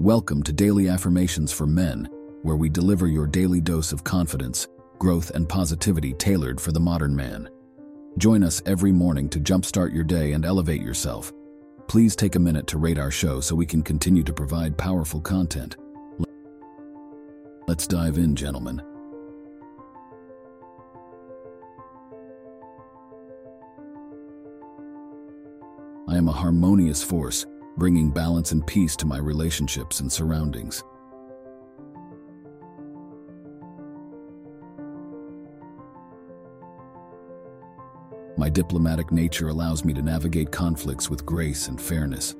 Welcome to Daily Affirmations for Men, where we deliver your daily dose of confidence, growth, and positivity tailored for the modern man. Join us every morning to jumpstart your day and elevate yourself. Please take a minute to rate our show so we can continue to provide powerful content. Let's dive in, gentlemen. I am a harmonious force bringing balance and peace to my relationships and surroundings. My diplomatic nature allows me to navigate conflicts with grace and fairness.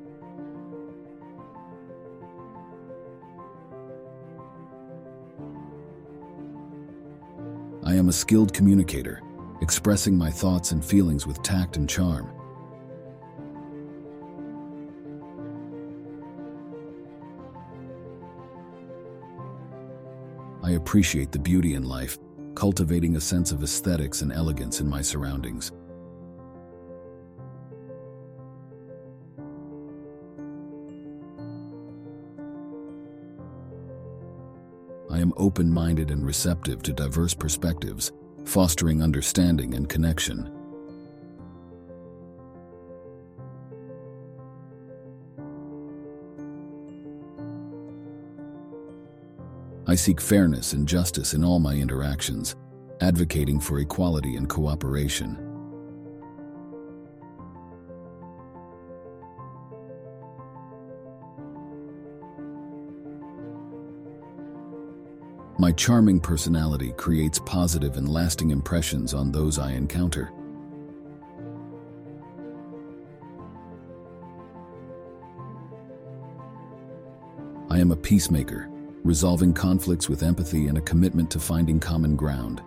I am a skilled communicator, expressing my thoughts and feelings with tact and charm. I appreciate the beauty in life, cultivating a sense of aesthetics and elegance in my surroundings. I am open minded and receptive to diverse perspectives, fostering understanding and connection. I seek fairness and justice in all my interactions, advocating for equality and cooperation. My charming personality creates positive and lasting impressions on those I encounter. I am a peacemaker, resolving conflicts with empathy and a commitment to finding common ground.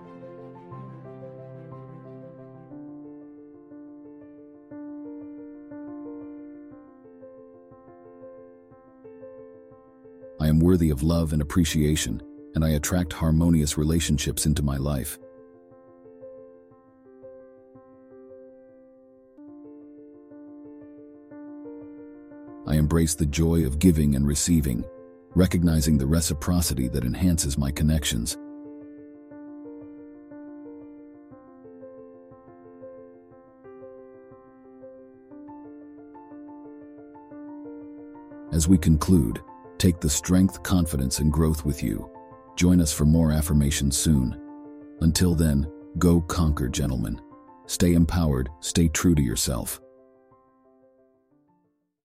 I am worthy of love and appreciation, and I attract harmonious relationships into my life. I embrace the joy of giving and receiving, recognizing the reciprocity that enhances my connections. As we conclude, take the strength, confidence, and growth with you. Join us for more affirmations soon. Until then, go conquer, gentlemen. Stay empowered, stay true to yourself.